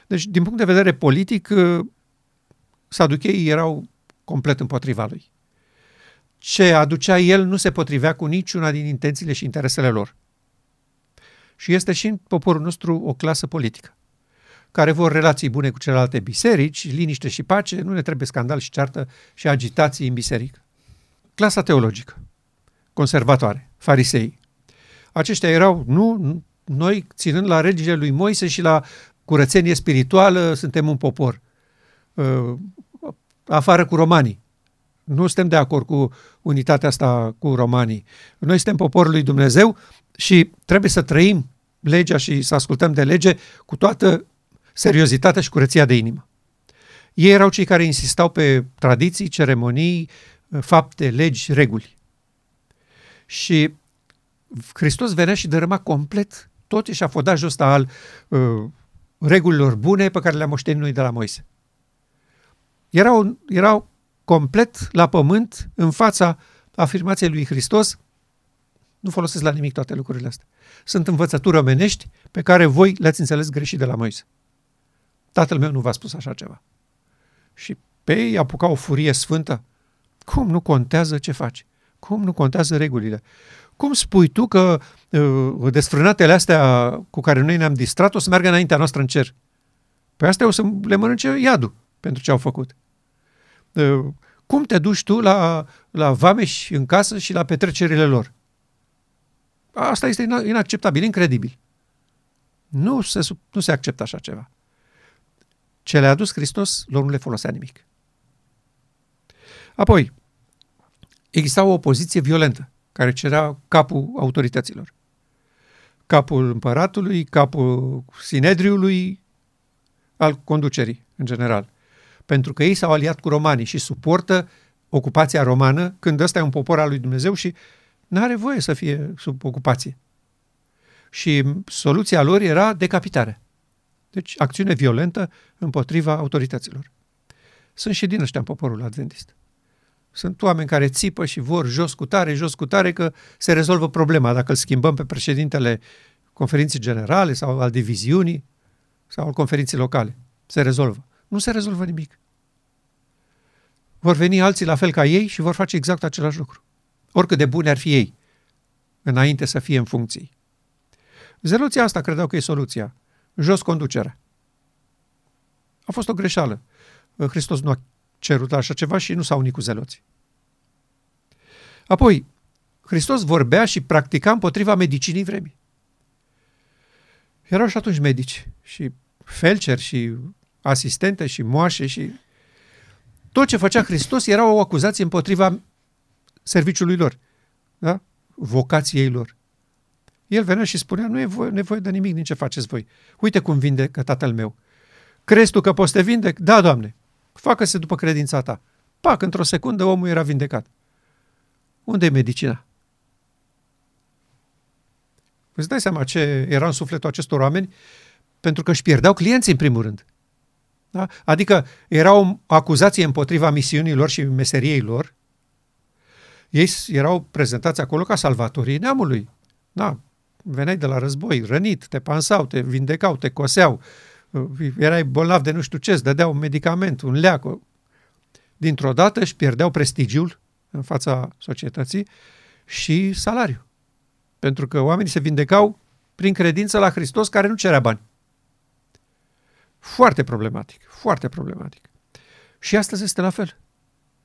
Speaker 2: Deci, din punct de vedere politic, uh, saducheii erau complet împotriva lui. Ce aducea el nu se potrivea cu niciuna din intențiile și interesele lor. Și este și în poporul nostru o clasă politică, care vor relații bune cu celelalte biserici, liniște și pace, nu ne trebuie scandal și ceartă și agitații în biserică. Clasa teologică, conservatoare, farisei. Aceștia erau, nu, noi ținând la regile lui Moise și la curățenie spirituală, suntem un popor. Uh, afară cu romanii. Nu suntem de acord cu unitatea asta cu romanii. Noi suntem poporul lui Dumnezeu și trebuie să trăim legea și să ascultăm de lege cu toată seriozitatea și curăția de inimă. Ei erau cei care insistau pe tradiții, ceremonii, fapte, legi, reguli. Și Hristos venea și dărâma complet tot și a fodajul ăsta al uh, regulilor bune pe care le-am moștenit noi de la Moise. Erau, erau complet la pământ în fața afirmației lui Hristos, nu folosesc la nimic toate lucrurile astea. Sunt învățături omenești pe care voi le-ați înțeles greșit de la Moise. Tatăl meu nu v-a spus așa ceva. Și pe ei apuca o furie sfântă. Cum nu contează ce faci? Cum nu contează regulile? Cum spui tu că uh, desfrânatele astea cu care noi ne-am distrat o să meargă înaintea noastră în cer? Pe astea o să le mănânce iadul pentru ce au făcut. Uh, cum te duci tu la, la vameș în casă și la petrecerile lor? Asta este inacceptabil, incredibil. Nu se, nu se acceptă așa ceva. Ce le-a adus Hristos, lor nu le folosea nimic. Apoi, exista o opoziție violentă care cerea capul autorităților. Capul împăratului, capul sinedriului, al conducerii, în general. Pentru că ei s-au aliat cu romanii și suportă ocupația romană când ăsta e un popor al lui Dumnezeu și nu are voie să fie sub ocupație. Și soluția lor era decapitarea. Deci acțiune violentă împotriva autorităților. Sunt și din ăștia în poporul adventist. Sunt oameni care țipă și vor jos cu tare, jos cu tare, că se rezolvă problema. Dacă îl schimbăm pe președintele conferinței generale sau al diviziunii sau al conferinței locale, se rezolvă. Nu se rezolvă nimic. Vor veni alții la fel ca ei și vor face exact același lucru. Oricât de buni ar fi ei, înainte să fie în funcții. Zeloția asta credeau că e soluția. Jos conducerea. A fost o greșeală. Hristos nu a cerut așa ceva și nu s-a unit cu zeloții. Apoi, Hristos vorbea și practica împotriva medicinii vremii. Erau și atunci medici și felceri și asistente și moașe și tot ce făcea Hristos era o acuzație împotriva serviciului lor, da? vocației lor. El venea și spunea, nu e nevoie, nevoie de nimic din ce faceți voi. Uite cum vindecă tatăl meu. Crezi tu că poți să te vindec? Da, Doamne. Facă-se după credința ta. Pac, într-o secundă omul era vindecat. Unde e medicina? Îți dai seama ce era în sufletul acestor oameni? Pentru că își pierdeau clienții în primul rând. Da? Adică era o acuzație împotriva misiunilor și meseriei lor. Ei erau prezentați acolo ca salvatorii neamului. Da, veneai de la război, rănit, te pansau, te vindecau, te coseau, erai bolnav de nu știu ce, îți dădeau un medicament, un leac. Dintr-o dată își pierdeau prestigiul în fața societății și salariu. Pentru că oamenii se vindecau prin credință la Hristos care nu cerea bani. Foarte problematic, foarte problematic. Și astăzi este la fel,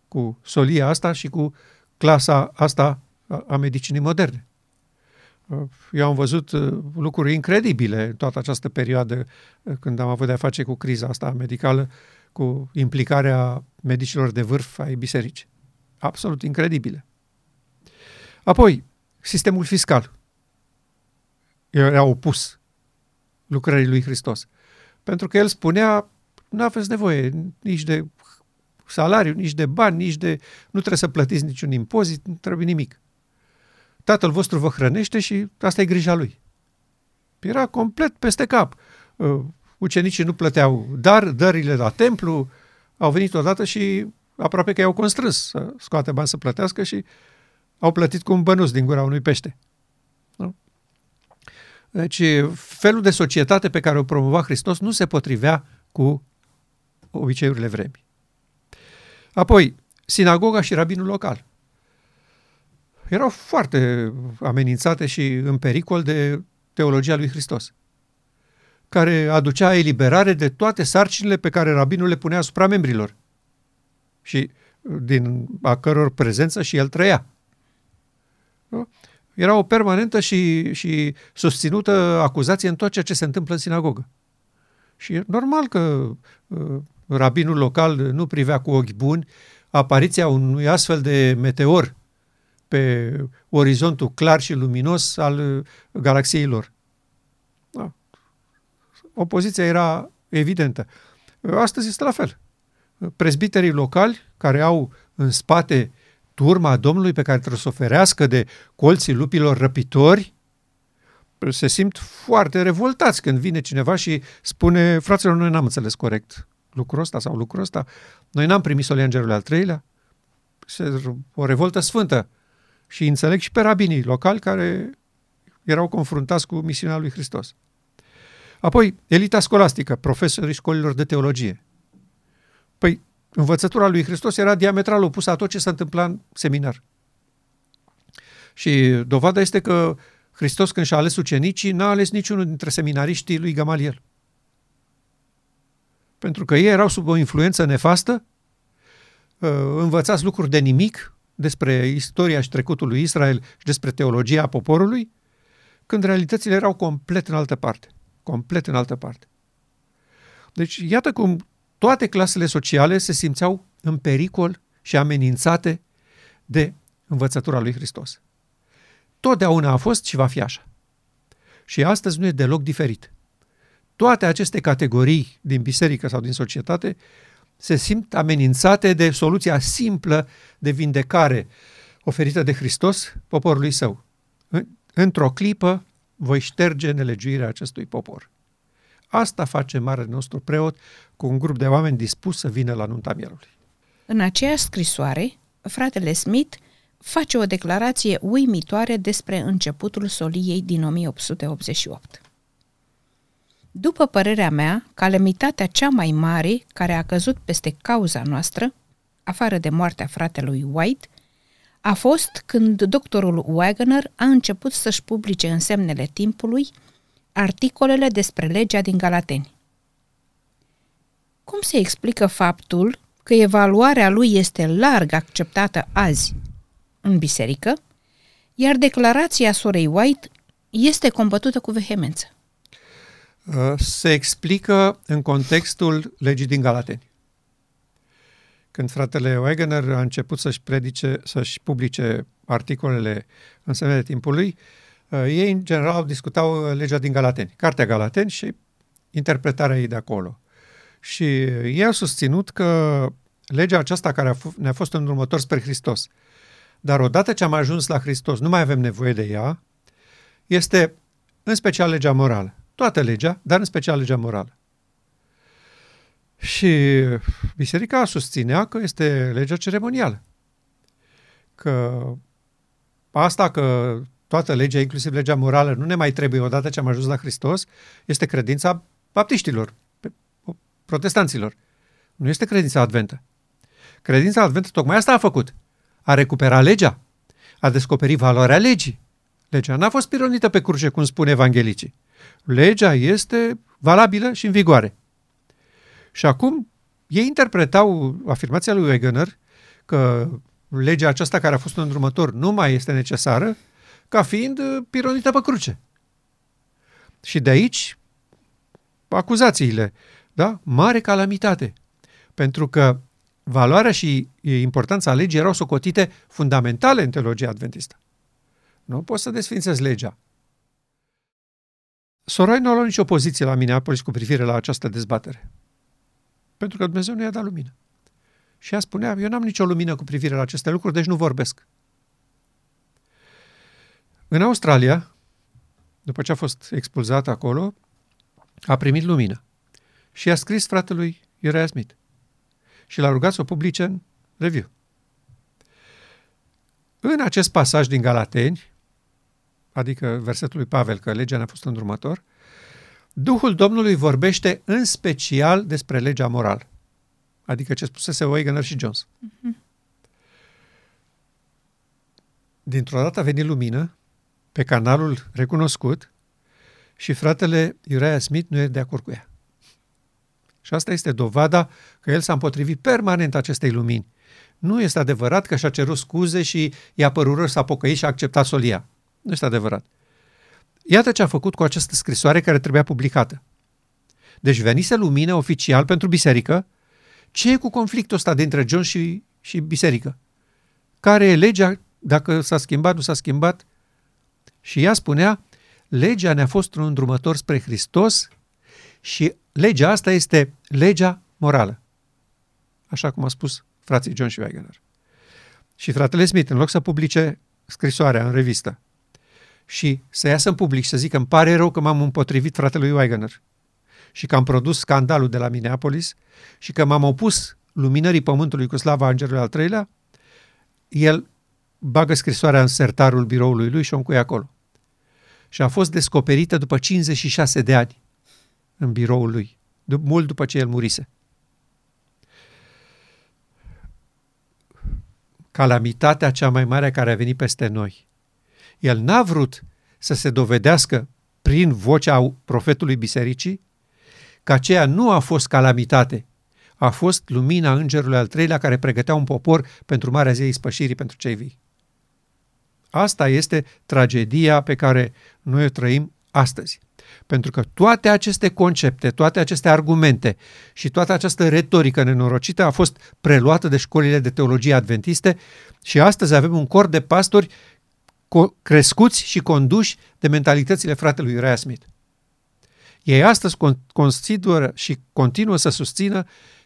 Speaker 2: cu solia asta și cu clasa asta a medicinii moderne. Eu am văzut uh, lucruri incredibile în toată această perioadă uh, când am avut de-a face cu criza asta medicală, cu implicarea medicilor de vârf ai bisericii. Absolut incredibile. Apoi, sistemul fiscal era opus lucrării lui Hristos. Pentru că el spunea, nu aveți nevoie nici de salariu, nici de bani, nici de... Nu trebuie să plătiți niciun impozit, nu trebuie nimic. Tatăl vostru vă hrănește și asta e grija lui. Era complet peste cap. Uh, ucenicii nu plăteau dar, dările la templu, au venit odată și aproape că i-au constrâns să scoate bani să plătească și au plătit cu un bănuț din gura unui pește. Nu? Deci, felul de societate pe care o promova Hristos nu se potrivea cu obiceiurile vremii. Apoi, sinagoga și rabinul local. Erau foarte amenințate și în pericol de teologia lui Hristos, care aducea eliberare de toate sarcinile pe care rabinul le punea asupra membrilor și din a căror prezență și el trăia. Nu? Era o permanentă și, și susținută acuzație în tot ceea ce se întâmplă în sinagogă. Și e normal că uh, rabinul local nu privea cu ochi buni apariția unui astfel de meteor pe orizontul clar și luminos al uh, galaxiei lor. Da. Opoziția era evidentă. Astăzi este la fel. Prezbiterii locali, care au în spate turma Domnului pe care trebuie să o ferească de colții lupilor răpitori, se simt foarte revoltați când vine cineva și spune, fraților, noi n-am înțeles corect lucrul ăsta sau lucrul ăsta, noi n-am primit solia îngerului al treilea. Se, o revoltă sfântă. Și înțeleg și pe rabinii locali care erau confruntați cu misiunea lui Hristos. Apoi, elita scolastică, profesorii școlilor de teologie. Păi, învățătura lui Hristos era diametral opusă a tot ce s-a întâmplat în seminar. Și dovada este că Hristos, când și-a ales ucenicii, n-a ales niciunul dintre seminariștii lui Gamaliel. Pentru că ei erau sub o influență nefastă, uh, învățați lucruri de nimic despre istoria și trecutul lui Israel și despre teologia poporului, când realitățile erau complet în altă parte. Complet în altă parte. Deci, iată cum toate clasele sociale se simțeau în pericol și amenințate de învățătura lui Hristos. Totdeauna a fost și va fi așa. Și astăzi nu e deloc diferit. Toate aceste categorii din biserică sau din societate se simt amenințate de soluția simplă de vindecare oferită de Hristos poporului său. Într-o clipă voi șterge nelegiuirea acestui popor. Asta face marele nostru preot cu un grup de oameni dispus să vină la nunta mielului.
Speaker 1: În aceeași scrisoare, fratele Smith face o declarație uimitoare despre începutul soliei din 1888. După părerea mea, calamitatea cea mai mare care a căzut peste cauza noastră, afară de moartea fratelui White, a fost când doctorul Wagner a început să-și publice în semnele timpului articolele despre legea din Galateni. Cum se explică faptul că evaluarea lui este larg acceptată azi în biserică, iar declarația sorei White este combătută cu vehemență?
Speaker 2: Uh, se explică în contextul legii din Galateni. Când fratele Wegener a început să-și predice, să-și publice articolele în semnele timpului, uh, ei în general discutau legea din Galateni, cartea Galateni și interpretarea ei de acolo. Și ei au susținut că legea aceasta care a f- ne-a fost în următor spre Hristos, dar odată ce am ajuns la Hristos, nu mai avem nevoie de ea, este în special legea morală. Toată legea, dar în special legea morală. Și biserica susținea că este legea ceremonială. Că asta că toată legea, inclusiv legea morală, nu ne mai trebuie odată ce am ajuns la Hristos, este credința baptiștilor, protestanților. Nu este credința adventă. Credința adventă tocmai asta a făcut. A recuperat legea. A descoperit valoarea legii. Legea n-a fost pironită pe cruce, cum spune evanghelicii legea este valabilă și în vigoare. Și acum ei interpretau afirmația lui Wegener că legea aceasta care a fost în următor nu mai este necesară ca fiind uh, pironită pe cruce. Și de aici acuzațiile, da? Mare calamitate. Pentru că valoarea și importanța legii erau socotite fundamentale în teologia adventistă. Nu poți să desfințezi legea. Sorai nu a luat nicio poziție la Minneapolis cu privire la această dezbatere. Pentru că Dumnezeu nu i-a dat lumină. Și ea spunea, eu n-am nicio lumină cu privire la aceste lucruri, deci nu vorbesc. În Australia, după ce a fost expulzat acolo, a primit lumină. Și a scris fratelui Uriah Smith. și l-a rugat să o publice în review. În acest pasaj din Galateni, adică versetul lui Pavel, că legea ne-a fost îndrumător, Duhul Domnului vorbește în special despre legea morală. Adică ce spusese Wegener și Jones. Uh-huh. Dintr-o dată a venit lumină pe canalul recunoscut și fratele Uriah Smith nu e de acord cu ea. Și asta este dovada că el s-a împotrivit permanent acestei lumini. Nu este adevărat că și-a cerut scuze și i-a părut rău, s-a pocăit și a acceptat solia. Nu este adevărat. Iată ce a făcut cu această scrisoare care trebuia publicată. Deci venise lumină oficial pentru biserică. Ce e cu conflictul ăsta dintre John și, și biserică? Care e legea, dacă s-a schimbat, nu s-a schimbat? Și ea spunea, legea ne-a fost un îndrumător spre Hristos și legea asta este legea morală. Așa cum a spus frații John și Wagner. Și fratele Smith, în loc să publice scrisoarea în revistă și să iasă în public și să zică îmi pare rău că m-am împotrivit fratelui Wagner și că am produs scandalul de la Minneapolis și că m-am opus luminării pământului cu slava îngerului al treilea, el bagă scrisoarea în sertarul biroului lui și o încuie acolo. Și a fost descoperită după 56 de ani în biroul lui, mult după ce el murise. Calamitatea cea mai mare care a venit peste noi. El n-a vrut să se dovedească prin vocea profetului bisericii că aceea nu a fost calamitate, a fost lumina îngerului al treilea care pregătea un popor pentru Marea Zei Spășirii pentru cei vii. Asta este tragedia pe care noi o trăim astăzi. Pentru că toate aceste concepte, toate aceste argumente și toată această retorică nenorocită a fost preluată de școlile de teologie adventiste și astăzi avem un cor de pastori crescuți și conduși de mentalitățile fratelui Uriah Smith. Ei astăzi consideră și continuă să susțină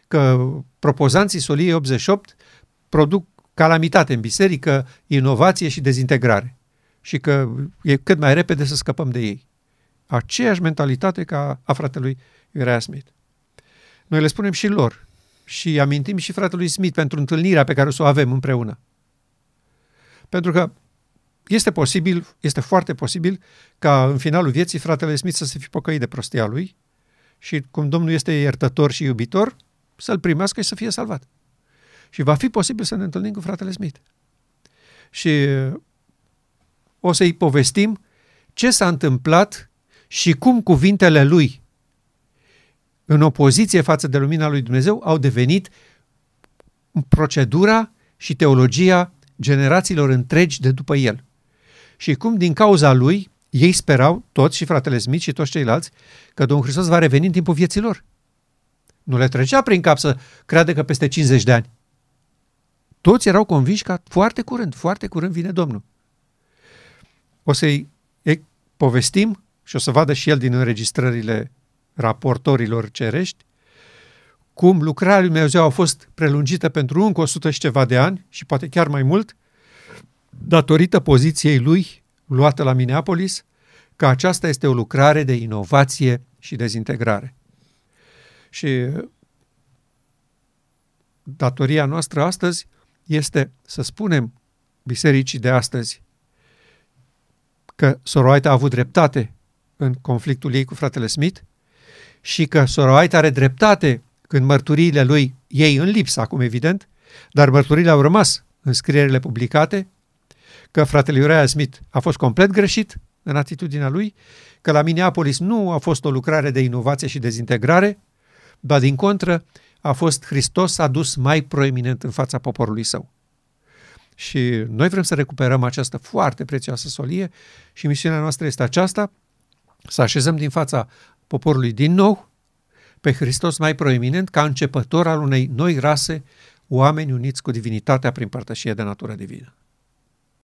Speaker 2: că propozanții Soliei 88 produc calamitate în biserică, inovație și dezintegrare și că e cât mai repede să scăpăm de ei aceeași mentalitate ca a fratelui Uriah Smith. Noi le spunem și lor și amintim și fratelui Smith pentru întâlnirea pe care o să o avem împreună. Pentru că este posibil, este foarte posibil ca în finalul vieții fratele Smith să se fi pocăit de prostia lui și cum Domnul este iertător și iubitor, să-l primească și să fie salvat. Și va fi posibil să ne întâlnim cu fratele Smith. Și o să-i povestim ce s-a întâmplat și cum cuvintele lui în opoziție față de lumina lui Dumnezeu au devenit procedura și teologia generațiilor întregi de după el. Și cum din cauza lui ei sperau, toți și fratele Smith și toți ceilalți, că Domnul Hristos va reveni în timpul vieții lor. Nu le trecea prin cap să creadă că peste 50 de ani. Toți erau convinși că foarte curând, foarte curând vine Domnul. O să-i povestim și o să vadă și el din înregistrările raportorilor cerești, cum lucrarea lui Dumnezeu a fost prelungită pentru încă 100 și ceva de ani și poate chiar mai mult, datorită poziției lui luată la Minneapolis, că aceasta este o lucrare de inovație și dezintegrare. Și datoria noastră astăzi este să spunem bisericii de astăzi că Soroaita a avut dreptate în conflictul ei cu fratele Smith și că Sora White are dreptate când mărturiile lui ei în lipsă, acum evident, dar mărturiile au rămas în scrierile publicate, că fratele Uriah Smith a fost complet greșit în atitudinea lui, că la Minneapolis nu a fost o lucrare de inovație și dezintegrare, dar din contră a fost Hristos adus mai proeminent în fața poporului său. Și noi vrem să recuperăm această foarte prețioasă solie și misiunea noastră este aceasta, să așezăm din fața poporului din nou pe Hristos mai proeminent ca începător al unei noi rase, oameni uniți cu divinitatea prin părtășie de natură divină.